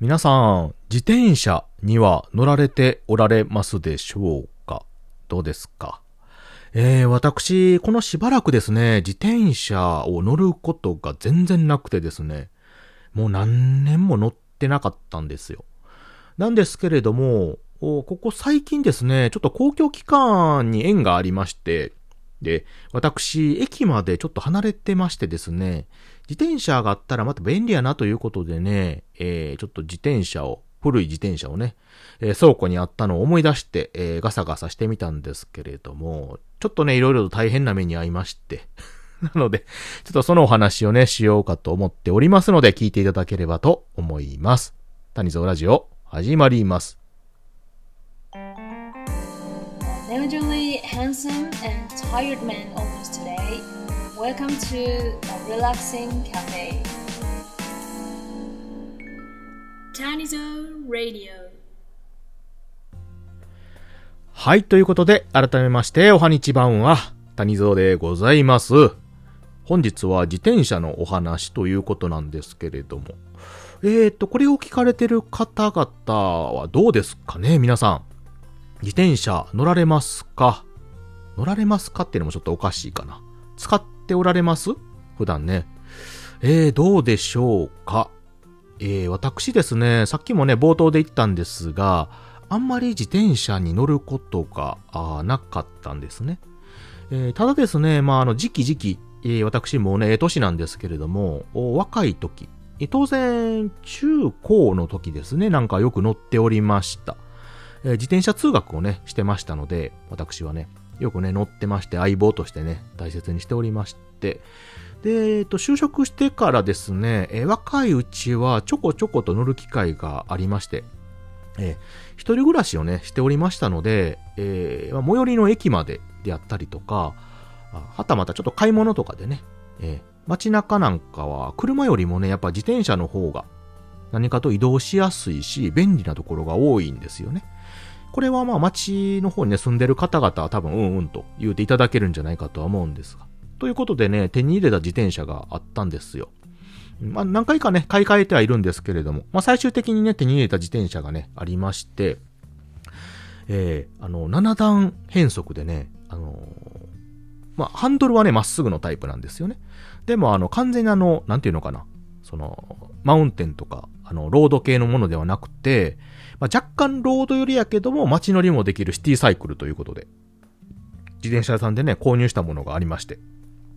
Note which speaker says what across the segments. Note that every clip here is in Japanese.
Speaker 1: 皆さん、自転車には乗られておられますでしょうか？どうですか？えー、私、このしばらくですね、自転車を乗ることが全然なくてですね、もう何年も乗ってなかったんですよ。なんですけれども、ここ最近ですね、ちょっと公共機関に縁がありまして、で、私、駅までちょっと離れてましてですね、自転車があったらまた便利やなということでね、えー、ちょっと自転車を、古い自転車をね、えー、倉庫にあったのを思い出して、えー、ガサガサしてみたんですけれども、ちょっとね、いろいろと大変な目に遭いまして、なので、ちょっとそのお話をね、しようかと思っておりますので、聞いていただければと思います。谷蔵ラジオ、始まります。
Speaker 2: Unusually handsome and tired man almost today. Welcome to a relaxing cafe. Tanizone Radio.
Speaker 1: はい、ということで、改めまして、おはにちばんは、谷蔵でございます。本日は自転車のお話ということなんですけれども。えーと、これを聞かれてる方々はどうですかね皆さん。自転車乗られますか？乗られますかっていうのもちょっとおかしいかな。使っておられます？普段ね。えー、どうでしょうか？えー、私ですね、さっきもね、冒頭で言ったんですが、あんまり自転車に乗ることがなかったんですね。えー、ただですね、まあ、あの、時期時期、えー、私もね、年なんですけれども、若い時、当然、中高の時ですね、なんかよく乗っておりました。えー、自転車通学をね、してましたので、私はね、よくね、乗ってまして、相棒としてね、大切にしておりまして、で、えっと、就職してからですね、え、若いうちはちょこちょこと乗る機会がありまして、えー、一人暮らしをね、しておりましたので、えー、最寄りの駅までであったりとか、はたまたちょっと買い物とかでね、えー、街中なんかは車よりもね、やっぱ自転車の方が何かと移動しやすいし、便利なところが多いんですよね。これはまあ街の方にね、住んでる方々は多分うんうんと言うていただけるんじゃないかとは思うんですが。ということでね、手に入れた自転車があったんですよ。まあ何回かね、買い替えてはいるんですけれども、まあ最終的にね、手に入れた自転車がね、ありまして、えー、あの、7段変速でね、あのー、まあハンドルはね、まっすぐのタイプなんですよね。でもあの、完全にあの、なんていうのかな、その、マウンテンとか、あの、ロード系のものではなくて、まあ、若干ロード寄りやけども街乗りもできるシティサイクルということで、自転車屋さんでね、購入したものがありまして。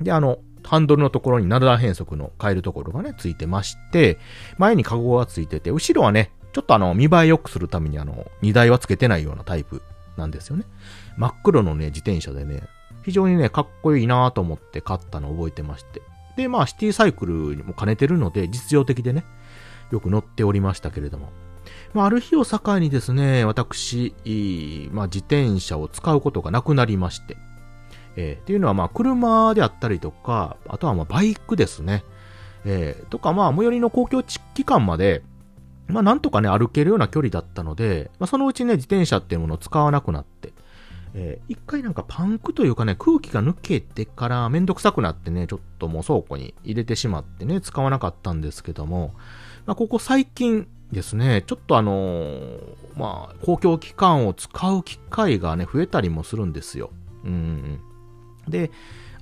Speaker 1: で、あの、ハンドルのところに7段変速の変えるところがね、ついてまして、前にカゴがついてて、後ろはね、ちょっとあの、見栄え良くするためにあの、荷台はつけてないようなタイプなんですよね。真っ黒のね、自転車でね、非常にね、かっこいいなと思って買ったのを覚えてまして。で、まあ、シティサイクルにも兼ねてるので、実用的でね、よく乗っておりましたけれども。まあ、ある日を境にですね、私、まあ、自転車を使うことがなくなりまして、えー、っていうのはまあ車であったりとか、あとはまあバイクですね。えー、とかまあ最寄りの公共機関まで、まあなんとかね歩けるような距離だったので、まあそのうちね自転車っていうものを使わなくなって、えー、一回なんかパンクというかね空気が抜けてからめんどくさくなってね、ちょっともう倉庫に入れてしまってね、使わなかったんですけども、まあここ最近ですね、ちょっとあのー、まあ公共機関を使う機会がね、増えたりもするんですよ。うん。で、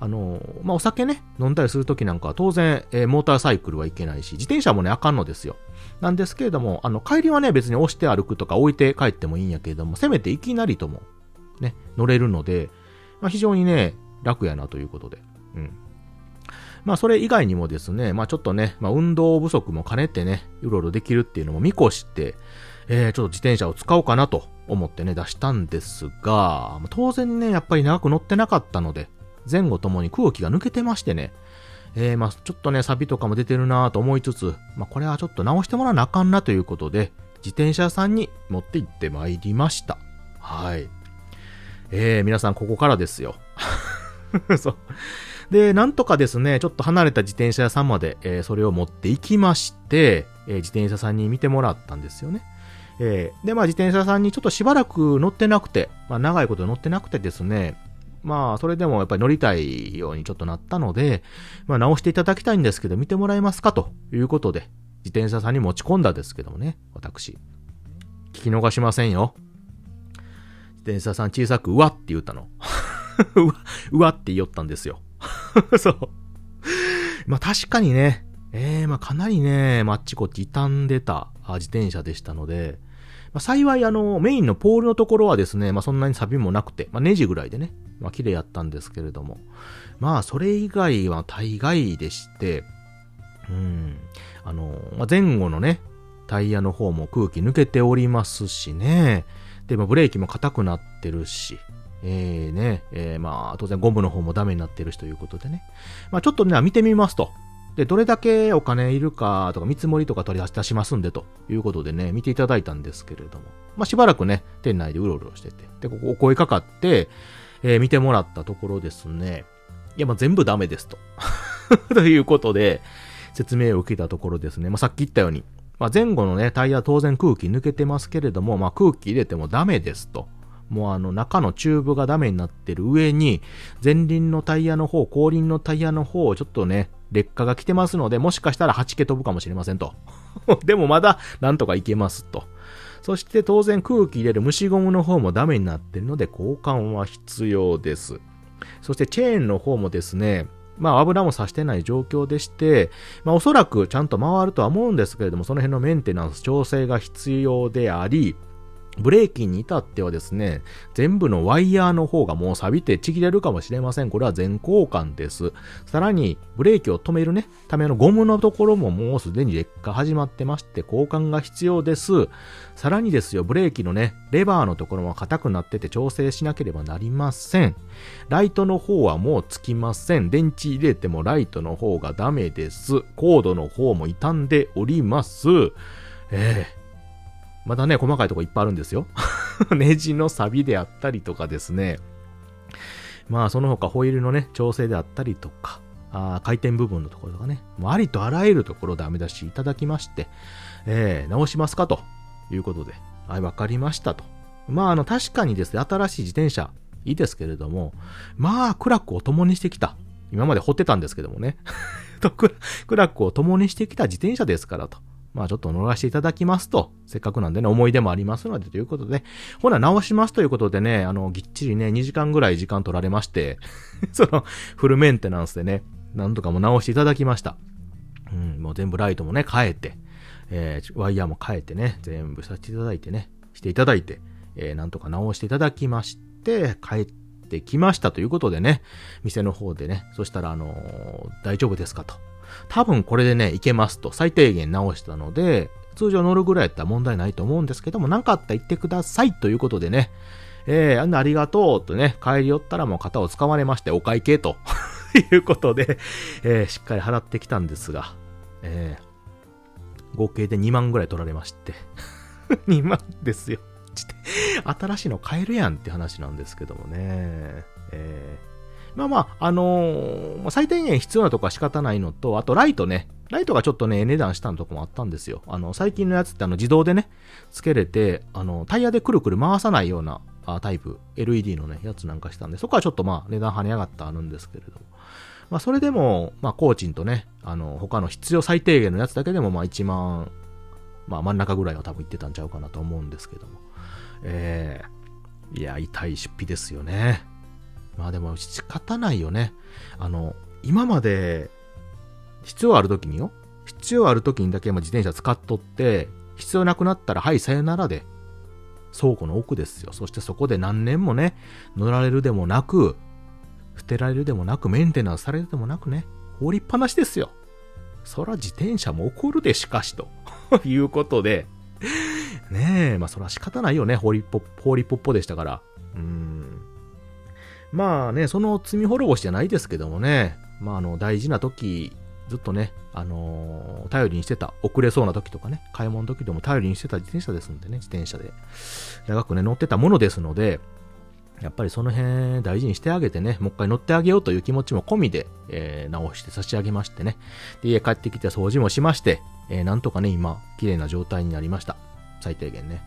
Speaker 1: あの、まあ、お酒ね、飲んだりするときなんかは当然、えー、モーターサイクルはいけないし、自転車もね、あかんのですよ。なんですけれども、あの、帰りはね、別に押して歩くとか置いて帰ってもいいんやけれども、せめていきなりとも、ね、乗れるので、まあ、非常にね、楽やなということで。うん。まあ、それ以外にもですね、まあ、ちょっとね、まあ、運動不足も兼ねてね、いろいろできるっていうのも見越して、えー、ちょっと自転車を使おうかなと思ってね、出したんですが、当然ね、やっぱり長く乗ってなかったので、前後ともに空気が抜けてましてね、えー、まあちょっとね、サビとかも出てるなと思いつつ、まあこれはちょっと直してもらわなあかんなということで、自転車屋さんに持って行ってまいりました。はい。えー、皆さんここからですよ。そう。で、なんとかですね、ちょっと離れた自転車屋さんまで、えー、それを持って行きまして、えー、自転車さんに見てもらったんですよね。えー、で、まあ自転車さんにちょっとしばらく乗ってなくて、まあ長いこと乗ってなくてですね、まあそれでもやっぱり乗りたいようにちょっとなったので、まあ直していただきたいんですけど見てもらえますかということで、自転車さんに持ち込んだですけどもね、私。聞き逃しませんよ。自転車さん小さく、うわって言ったの。うわ、うわって言おったんですよ。そう。まあ確かにね、えー、まあかなりね、まあっちこっち傷んでた自転車でしたので、まあ、幸いあの、メインのポールのところはですね、まあそんなに錆もなくて、まあネジぐらいでね、まあ綺麗やったんですけれども、まあそれ以外は大概でして、うん、あの、まあ、前後のね、タイヤの方も空気抜けておりますしね、で、まあブレーキも硬くなってるし、えーね、えー、まあ当然ゴムの方もダメになってるしということでね、まあちょっとね、見てみますと、で、どれだけお金いるかとか見積もりとか取り出しますんでということでね、見ていただいたんですけれども、まあ、しばらくね、店内でうろうろしてて、で、ここお声かかって、えー、見てもらったところですね、いや、まあ、全部ダメですと。ということで、説明を受けたところですね、まあ、さっき言ったように、まあ、前後のね、タイヤ当然空気抜けてますけれども、まあ、空気入れてもダメですと。もうあの中のチューブがダメになってる上に、前輪のタイヤの方、後輪のタイヤの方、ちょっとね、劣化が来てますので、もしかしたら8毛飛ぶかもしれませんと。でもまだなんとかいけますと。そして当然空気入れる虫ゴムの方もダメになってるので交換は必要です。そしてチェーンの方もですね、まあ油もさしてない状況でして、まあおそらくちゃんと回るとは思うんですけれども、その辺のメンテナンス調整が必要であり、ブレーキに至ってはですね、全部のワイヤーの方がもう錆びてちぎれるかもしれません。これは全交換です。さらに、ブレーキを止めるね、ためのゴムのところももうすでに劣化始まってまして、交換が必要です。さらにですよ、ブレーキのね、レバーのところも硬くなってて調整しなければなりません。ライトの方はもうつきません。電池入れてもライトの方がダメです。コードの方も傷んでおります。ええーまだね、細かいとこいっぱいあるんですよ。ネジの錆びであったりとかですね。まあ、その他ホイールのね、調整であったりとか、あ回転部分のところとかね、もうありとあらゆるところダメ出しいただきまして、えー、直しますかということで、はい、わかりましたと。まあ、あの、確かにですね、新しい自転車、いいですけれども、まあ、苦楽を共にしてきた。今まで掘ってたんですけどもね。苦楽を共にしてきた自転車ですからと。まあちょっと乗らせていただきますと、せっかくなんでね、思い出もありますのでということで、ほな直しますということでね、あの、ぎっちりね、2時間ぐらい時間取られまして、その、フルメンテナンスでね、なんとかも直していただきました。うん、もう全部ライトもね、変えて、えー、ワイヤーも変えてね、全部させていただいてね、していただいて、えー、なんとか直していただきまして、帰ってきましたということでね、店の方でね、そしたらあのー、大丈夫ですかと。多分これでね、いけますと最低限直したので、通常乗るぐらいやったら問題ないと思うんですけども、何かあったら言ってくださいということでね、えー、あんなありがとうとね、帰り寄ったらもう型を使われまして、お会計と いうことで、えー、しっかり払ってきたんですが、えー、合計で2万ぐらい取られまして 2万ですよ。新しいの買えるやんって話なんですけどもね。えーまあまあ、あのー、最低限必要なとこは仕方ないのと、あとライトね。ライトがちょっとね、値段したのとこもあったんですよ。あの、最近のやつってあの、自動でね、つけれて、あの、タイヤでくるくる回さないようなあタイプ、LED のね、やつなんかしたんで、そこはちょっとまあ、値段跳ね上がったあるんですけれども。まあ、それでも、まあ、コーチンとね、あの、他の必要最低限のやつだけでも、まあ、1万、まあ、真ん中ぐらいは多分いってたんちゃうかなと思うんですけども。ええー、いや、痛い出費ですよね。まあでも仕方ないよね。あの、今まで必要ある時によ。必要ある時にだけ自転車使っとって、必要なくなったら、はい、さよならで、倉庫の奥ですよ。そしてそこで何年もね、乗られるでもなく、捨てられるでもなく、メンテナンスされるでもなくね、放りっぱなしですよ。そら自転車も怒るでしかしと いうことで、ねえ、まあそら仕方ないよね、放りっぽ、放りっぽっぽでしたから。うん。まあね、その罪滅ぼしじゃないですけどもね、まああの、大事な時、ずっとね、あのー、頼りにしてた、遅れそうな時とかね、買い物の時でも頼りにしてた自転車ですんでね、自転車で。長くね、乗ってたものですので、やっぱりその辺大事にしてあげてね、もう一回乗ってあげようという気持ちも込みで、えー、直して差し上げましてね。で、家帰ってきて掃除もしまして、えー、なんとかね、今、綺麗な状態になりました。最低限ね。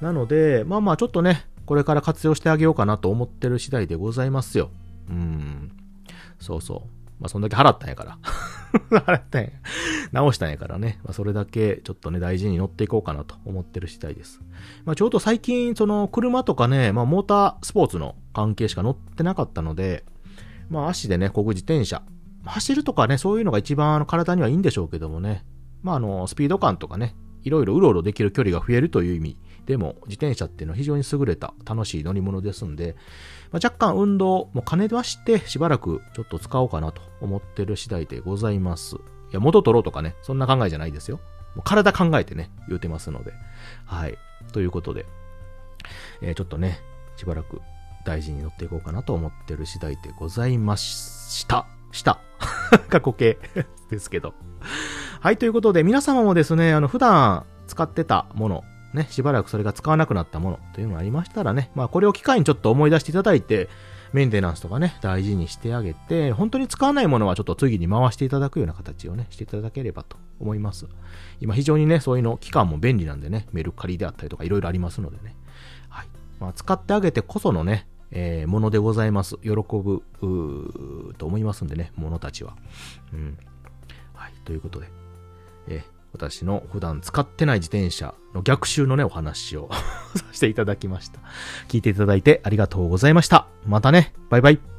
Speaker 1: なので、まあまあちょっとね、これから活用してあげようかなと思ってる次第でございますよ。うん。そうそう。まあ、そんだけ払ったんやから。洗ったんや。直したんやからね。まあ、それだけちょっとね、大事に乗っていこうかなと思ってる次第です。まあ、ちょうど最近、その、車とかね、まあ、モータースポーツの関係しか乗ってなかったので、まあ、足でね、こぐ自転車。走るとかね、そういうのが一番あの体にはいいんでしょうけどもね。まあ、あの、スピード感とかね、いろいろうろうろできる距離が増えるという意味でも、自転車っていうのは非常に優れた楽しい乗り物ですんで、まあ、若干運動も兼ねましてしばらくちょっと使おうかなと思ってる次第でございます。いや、元取ろうとかね、そんな考えじゃないですよ。もう体考えてね、言うてますので。はい。ということで、えー、ちょっとね、しばらく大事に乗っていこうかなと思ってる次第でございました。した。過去形ですけど。はい、ということで、皆様もですね、あの、普段使ってたもの、ね、しばらくそれが使わなくなったものというのがありましたらね、まあこれを機会にちょっと思い出していただいて、メンテナンスとかね、大事にしてあげて、本当に使わないものはちょっと次に回していただくような形をね、していただければと思います。今非常にね、そういうの、期間も便利なんでね、メルカリであったりとかいろいろありますのでね。はい。まあ使ってあげてこそのね、えー、ものでございます。喜ぶ、と思いますんでね、ものたちは。うん。はい。ということで、えー、私の普段使ってない自転車の逆襲のね、お話を させていただきました。聞いていただいてありがとうございました。またね、バイバイ。